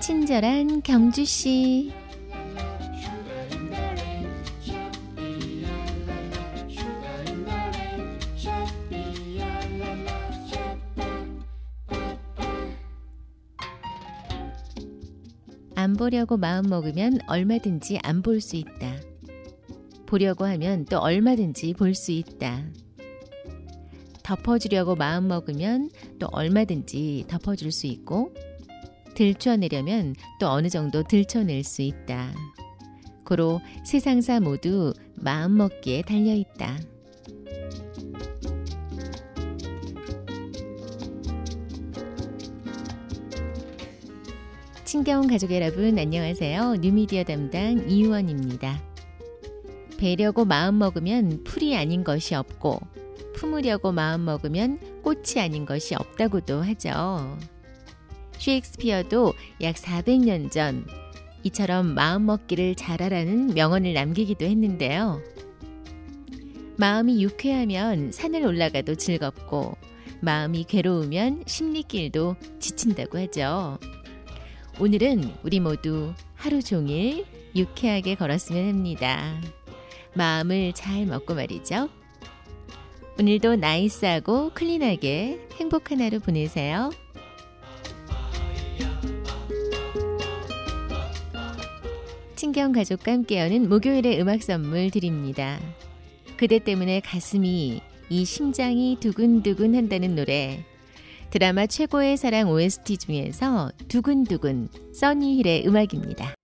친절한 경주 씨. 안 보려고 마음 먹으면 얼마든지 안 볼 수 있다. 보려고 하면 또 얼마든지 볼 수 있다. 덮어주려고 마음 먹으면 또 얼마든지 덮어줄 수 있고, 들춰내려면 또 어느 정도 들춰낼 수 있다. 고로 세상사 모두 마음 먹기에 달려 있다. 친경 가족 여러분 안녕하세요. 뉴미디어 담당 이유원입니다. 배려고 마음 먹으면 풀이 아닌 것이 없고 품으려고 마음 먹으면 꽃이 아닌 것이 없다고도 하죠. 셰익스피어도 약 400년 전 이처럼 마음 먹기를 잘하라는 명언을 남기기도 했는데요. 마음이 유쾌하면 산을 올라가도 즐겁고 마음이 괴로우면 심리길도 지친다고 하죠. 오늘은 우리 모두 하루 종일 유쾌하게 걸었으면 합니다. 마음을 잘 먹고 말이죠. 오늘도 나이스하고 클린하게 행복한 하루 보내세요. 친경 가족과 함께 여는 목요일의 음악 선물 드립니다. 그대 때문에 가슴이 이 심장이 두근두근 한다는 노래 드라마 최고의 사랑 OST 중에서 두근두근 써니힐의 음악입니다.